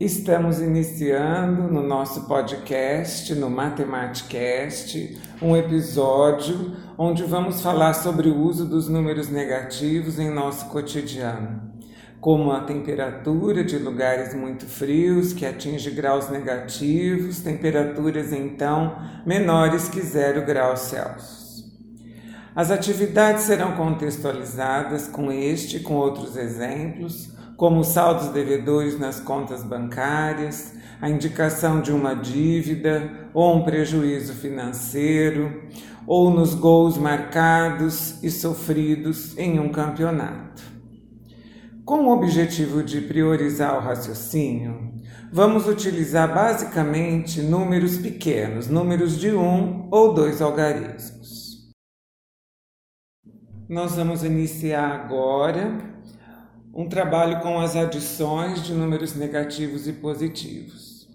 Estamos iniciando no nosso podcast, no Matematicast, um episódio onde vamos falar sobre o uso dos números negativos em nosso cotidiano, como a temperatura de lugares muito frios que atinge graus negativos, temperaturas então menores que zero graus Celsius. As atividades serão contextualizadas com este e com outros exemplos como saldos devedores nas contas bancárias, a indicação de uma dívida ou um prejuízo financeiro, ou nos gols marcados e sofridos em um campeonato. Com o objetivo de priorizar o raciocínio, vamos utilizar basicamente números pequenos, números de um ou dois algarismos. Nós vamos iniciar agora um trabalho com as adições de números negativos e positivos.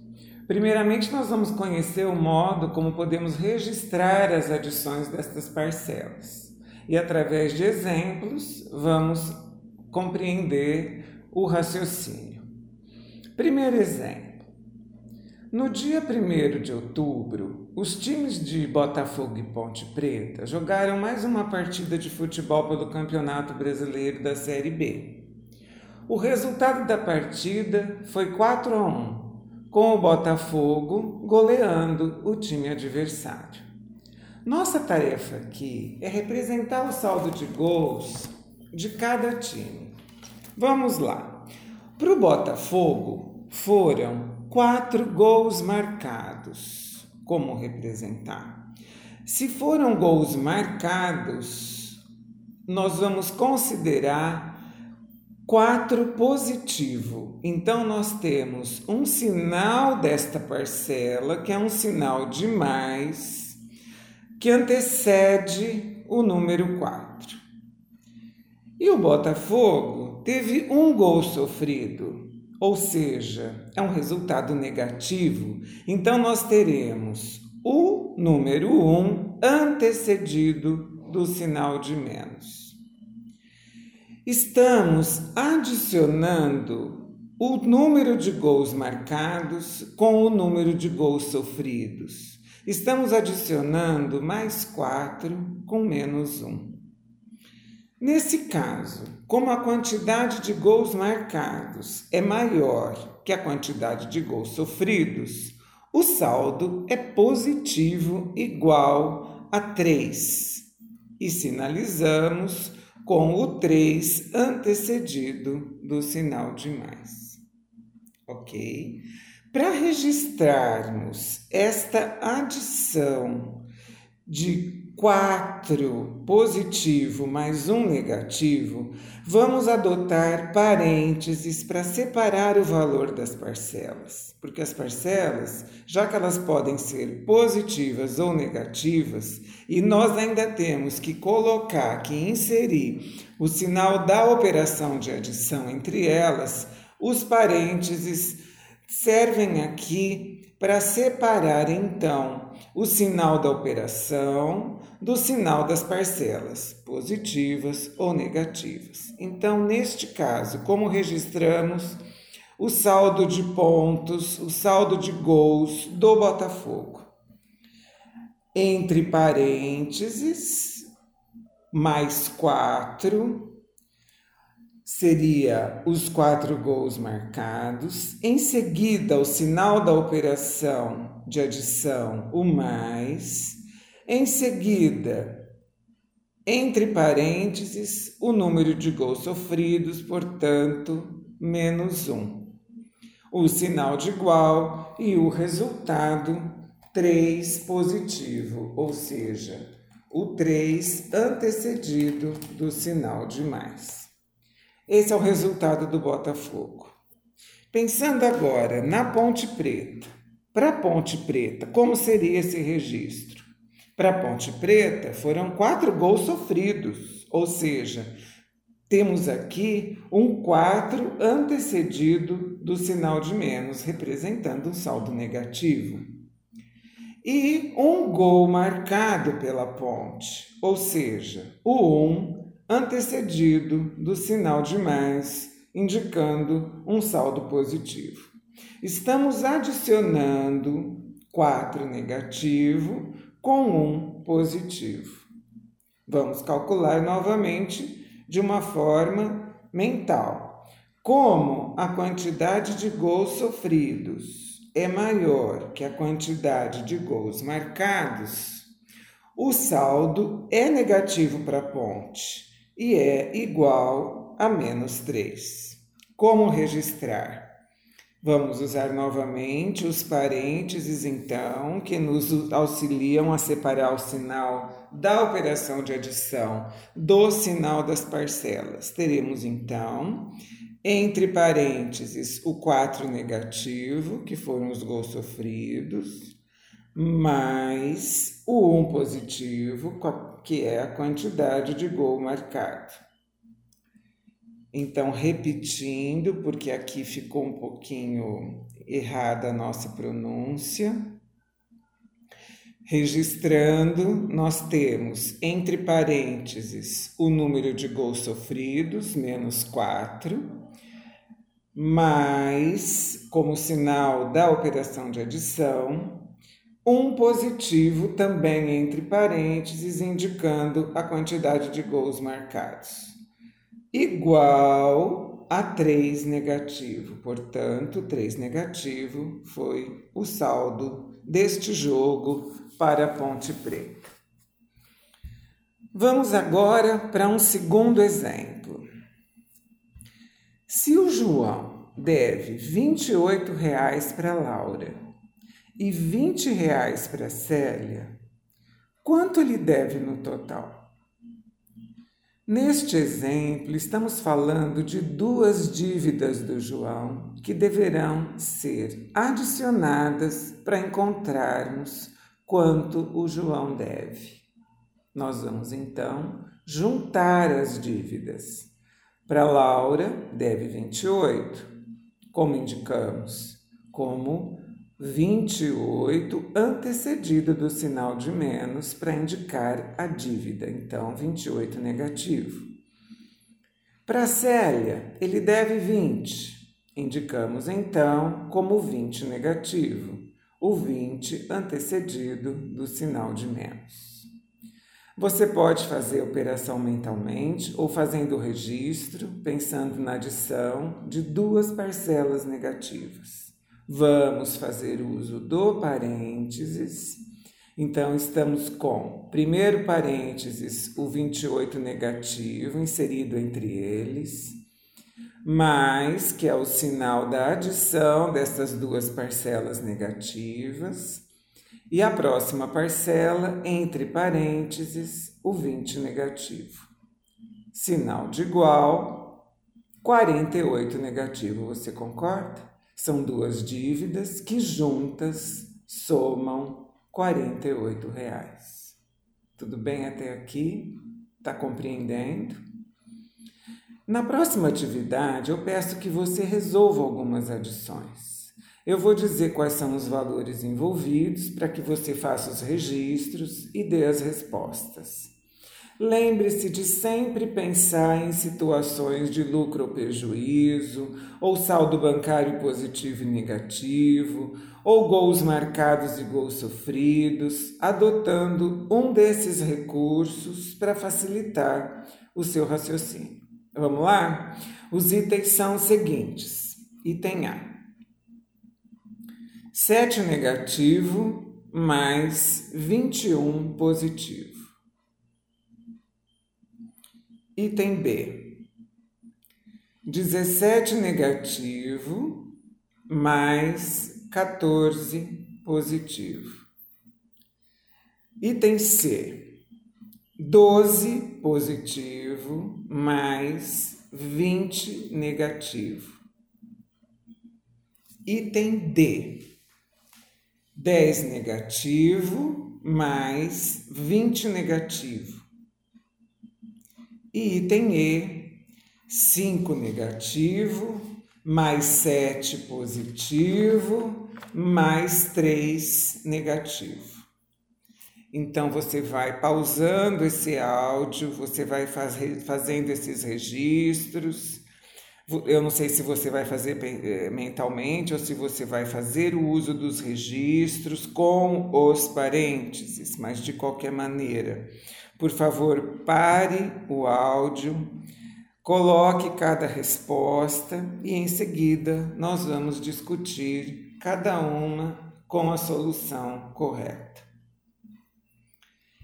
Primeiramente, nós vamos conhecer o modo como podemos registrar as adições destas parcelas. E através de exemplos, vamos compreender o raciocínio. Primeiro exemplo. No dia 1 de outubro, os times de Botafogo e Ponte Preta jogaram mais uma partida de futebol pelo Campeonato Brasileiro da Série B. O resultado da partida foi 4 a 1, com o Botafogo goleando o time adversário. Nossa tarefa aqui é representar o saldo de gols de cada time. Vamos lá. Para o Botafogo foram quatro gols marcados. Como representar? Se foram gols marcados, nós vamos considerar 4 positivo. Então nós temos um sinal desta parcela, que é um sinal de mais, que antecede o número 4. E o Botafogo teve um gol sofrido, ou seja, é um resultado negativo. Então nós teremos o número 1 antecedido do sinal de menos estamos adicionando o número de gols marcados com o número de gols sofridos. Estamos adicionando mais 4 com menos 1. Nesse caso, como a quantidade de gols marcados é maior que a quantidade de gols sofridos, o saldo é positivo igual a 3. E sinalizamos com o 3 antecedido do sinal de mais. Ok? Para registrarmos esta adição de 4 positivo mais um negativo, vamos adotar parênteses para separar o valor das parcelas. Porque as parcelas, já que elas podem ser positivas ou negativas, e nós ainda temos que colocar, que inserir o sinal da operação de adição entre elas, os parênteses servem aqui para separar então o sinal da operação do sinal das parcelas, positivas ou negativas. Então, neste caso, como registramos o saldo de pontos, o saldo de gols do Botafogo? Entre parênteses, mais quatro, seria os quatro gols marcados. Em seguida, o sinal da operação de adição, o mais. Em seguida, entre parênteses, o número de gols sofridos, portanto, menos um. O sinal de igual e o resultado 3 positivo, ou seja, o 3 antecedido do sinal de mais. Esse é o resultado do Botafogo. Pensando agora na Ponte Preta. Para Ponte Preta, como seria esse registro? Para Ponte Preta, foram quatro gols sofridos, ou seja, temos aqui um 4 antecedido do sinal de menos, representando um saldo negativo. E um gol marcado pela ponte, ou seja, o 1 antecedido do sinal de mais, indicando um saldo positivo. Estamos adicionando 4 negativo com 1 positivo. Vamos calcular novamente de uma forma mental. Como a quantidade de gols sofridos é maior que a quantidade de gols marcados, o saldo é negativo para a ponte e é igual a menos 3. Como registrar? Vamos usar novamente os parênteses, então, que nos auxiliam a separar o sinal da operação de adição do sinal das parcelas. Teremos, então, entre parênteses, o 4 negativo, que foram os gols sofridos, mais o 1 positivo, que é a quantidade de gol marcado. Então, repetindo, porque aqui ficou um pouquinho errada a nossa pronúncia. Registrando, nós temos entre parênteses o número de gols sofridos, menos 4, mais, como sinal da operação de adição, um positivo também entre parênteses, indicando a quantidade de gols marcados igual a 3 negativo. Portanto, 3 negativo foi o saldo deste jogo para a Ponte Preta. Vamos agora para um segundo exemplo. Se o João deve 28 reais para Laura e 20 reais para Célia, quanto lhe deve no total? Neste exemplo, estamos falando de duas dívidas do João que deverão ser adicionadas para encontrarmos quanto o João deve. Nós vamos então juntar as dívidas. Para Laura, deve 28, como indicamos, como 28 antecedido do sinal de menos para indicar a dívida, então 28 negativo. Para Célia, ele deve 20. Indicamos então como 20 negativo, o 20 antecedido do sinal de menos. Você pode fazer a operação mentalmente ou fazendo o registro, pensando na adição de duas parcelas negativas. Vamos fazer uso do parênteses. Então, estamos com primeiro parênteses, o 28 negativo inserido entre eles, mais, que é o sinal da adição dessas duas parcelas negativas, e a próxima parcela, entre parênteses, o 20 negativo. Sinal de igual, 48 negativo, você concorda? São duas dívidas que juntas somam R$ reais. Tudo bem até aqui? Está compreendendo? Na próxima atividade, eu peço que você resolva algumas adições. Eu vou dizer quais são os valores envolvidos para que você faça os registros e dê as respostas. Lembre-se de sempre pensar em situações de lucro ou prejuízo, ou saldo bancário positivo e negativo, ou gols marcados e gols sofridos, adotando um desses recursos para facilitar o seu raciocínio. Vamos lá? Os itens são os seguintes: item A. 7 negativo mais 21 positivo. Item B. 17 negativo mais 14 positivo. Item C. 12 positivo mais 20 negativo. Item D. 10 negativo mais 20 negativo. E item E, 5 negativo, mais 7 positivo, mais 3 negativo. Então você vai pausando esse áudio, você vai faz, fazendo esses registros, Eu não sei se você vai fazer eh, mentalmente ou se você vai fazer o uso dos registros com os parênteses, mas de qualquer maneira, por favor, pare o áudio, coloque cada resposta e em seguida nós vamos discutir cada uma com a solução correta.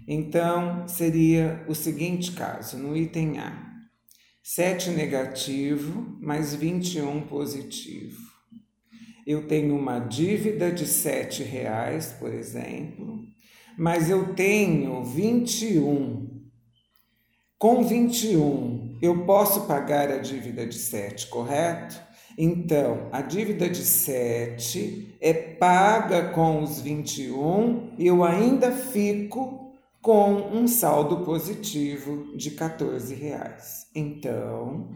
Então, seria o seguinte caso, no item A. 7 negativo mais 21 positivo. Eu tenho uma dívida de 7 reais, por exemplo, mas eu tenho 21. Com 21, eu posso pagar a dívida de 7, correto? Então, a dívida de 7 é paga com os 21 e eu ainda fico com um saldo positivo de 14 reais. Então,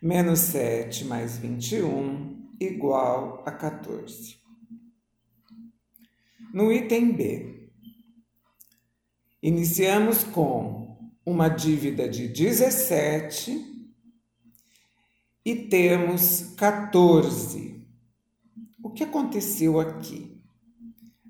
menos 7 mais 21 igual a 14. No item B, iniciamos com uma dívida de 17 e temos 14. O que aconteceu aqui?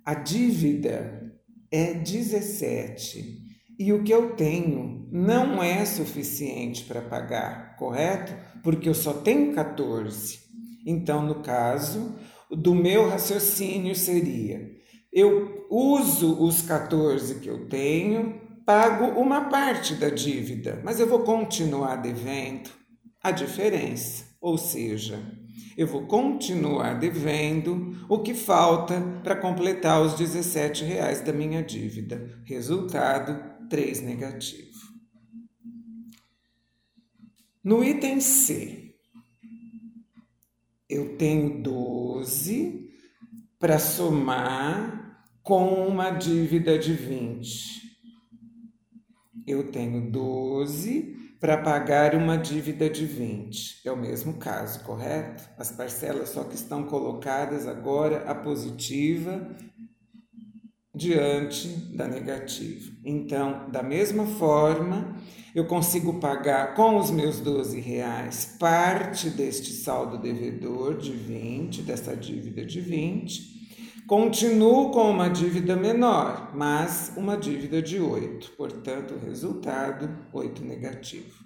A dívida é 17 e o que eu tenho não é suficiente para pagar, correto? Porque eu só tenho 14. Então, no caso, do meu raciocínio seria: eu uso os 14 que eu tenho, pago uma parte da dívida, mas eu vou continuar devendo a diferença, ou seja, eu vou continuar devendo o que falta para completar os 17 reais da minha dívida. Resultado 3 negativo. No item C, eu tenho 12 para somar com uma dívida de 20. Eu tenho 12 para pagar uma dívida de 20. É o mesmo caso, correto? As parcelas só que estão colocadas agora a positiva diante da negativa. Então, da mesma forma, eu consigo pagar com os meus 12 reais parte deste saldo devedor de 20, dessa dívida de 20, Continuo com uma dívida menor, mas uma dívida de 8, portanto, resultado 8 negativo.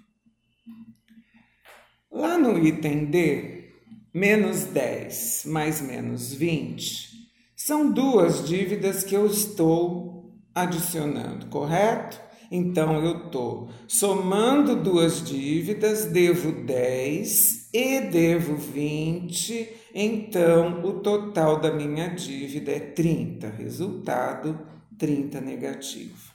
Lá no item D, menos 10 mais menos 20 são duas dívidas que eu estou adicionando, correto? Então, eu estou somando duas dívidas, devo 10 e devo 20, então o total da minha dívida é 30, resultado 30 negativo.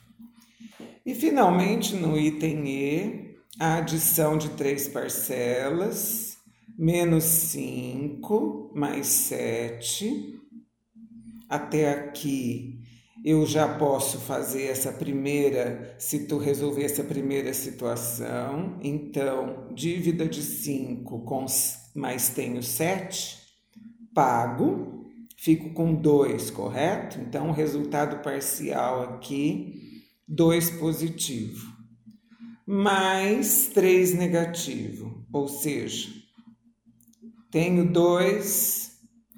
E finalmente, no item E, a adição de três parcelas, menos 5 mais 7. Até aqui. Eu já posso fazer essa primeira, se tu resolver essa primeira situação, então dívida de 5 com mais tenho 7, pago, fico com 2, correto? Então resultado parcial aqui, 2 positivo, mais 3 negativo, ou seja, tenho 2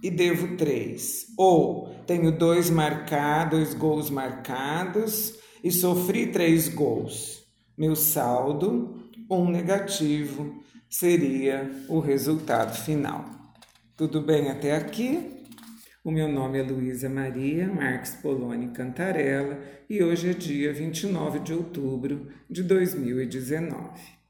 e devo 3, ou tenho dois marcados, dois gols marcados e sofri três gols. Meu saldo, um negativo, seria o resultado final. Tudo bem até aqui? O meu nome é Luísa Maria Marques Poloni Cantarella e hoje é dia 29 de outubro de 2019.